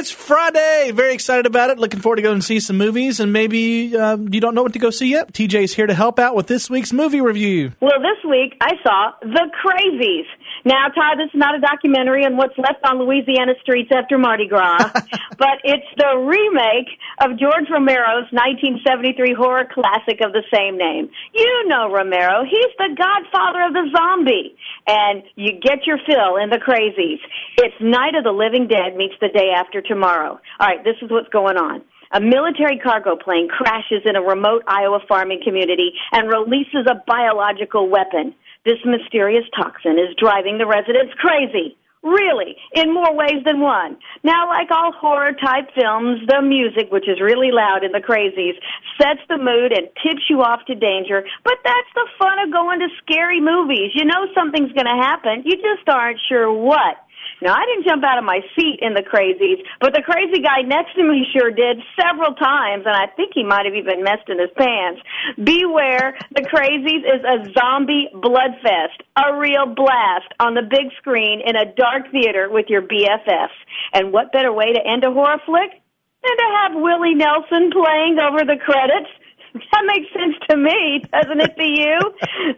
It's Friday. Very excited about it. Looking forward to going and see some movies. And maybe uh, you don't know what to go see yet. TJ's here to help out with this week's movie review. Well, this week I saw The Crazies. Now, Todd, this is not a documentary on what's left on Louisiana streets after Mardi Gras, but it's the remake of George Romero's 1973 horror classic of the same name. You know Romero. He's the godfather of the zombie. And you get your fill in The Crazies. It's Night of the Living Dead meets the day after tomorrow. All right, this is what's going on. A military cargo plane crashes in a remote Iowa farming community and releases a biological weapon. This mysterious toxin is driving the residents crazy. Really, in more ways than one. Now, like all horror type films, the music, which is really loud in the crazies, sets the mood and tips you off to danger. But that's the fun of going to scary movies. You know something's going to happen. You just aren't sure what. Now, I didn't jump out of my seat in the crazies, but the crazy guy next to me sure did several times, and I think he might have even messed in his pants. Beware, the crazies is a zombie bloodfest, a real blast on the big screen in a dark theater with your BFFs. And what better way to end a horror flick than to have Willie Nelson playing over the credits? That makes sense to me, doesn't it to you?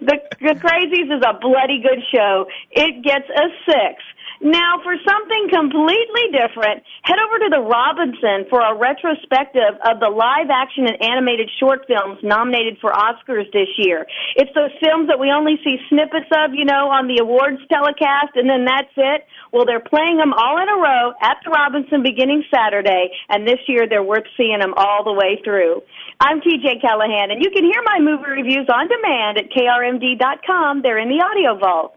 The, the Crazies is a bloody good show. It gets a six. Now, for something completely different, head over to the Robinson for a retrospective of the live action and animated short films nominated for Oscars this year. It's those films that we only see snippets of, you know, on the awards telecast, and then that's it. Well, they're playing them all in a row at the Robinson beginning Saturday, and this year they're worth seeing them all the way through. I'm TJ Callahan, and you can hear my movie reviews on demand at krmd.com. They're in the audio vault.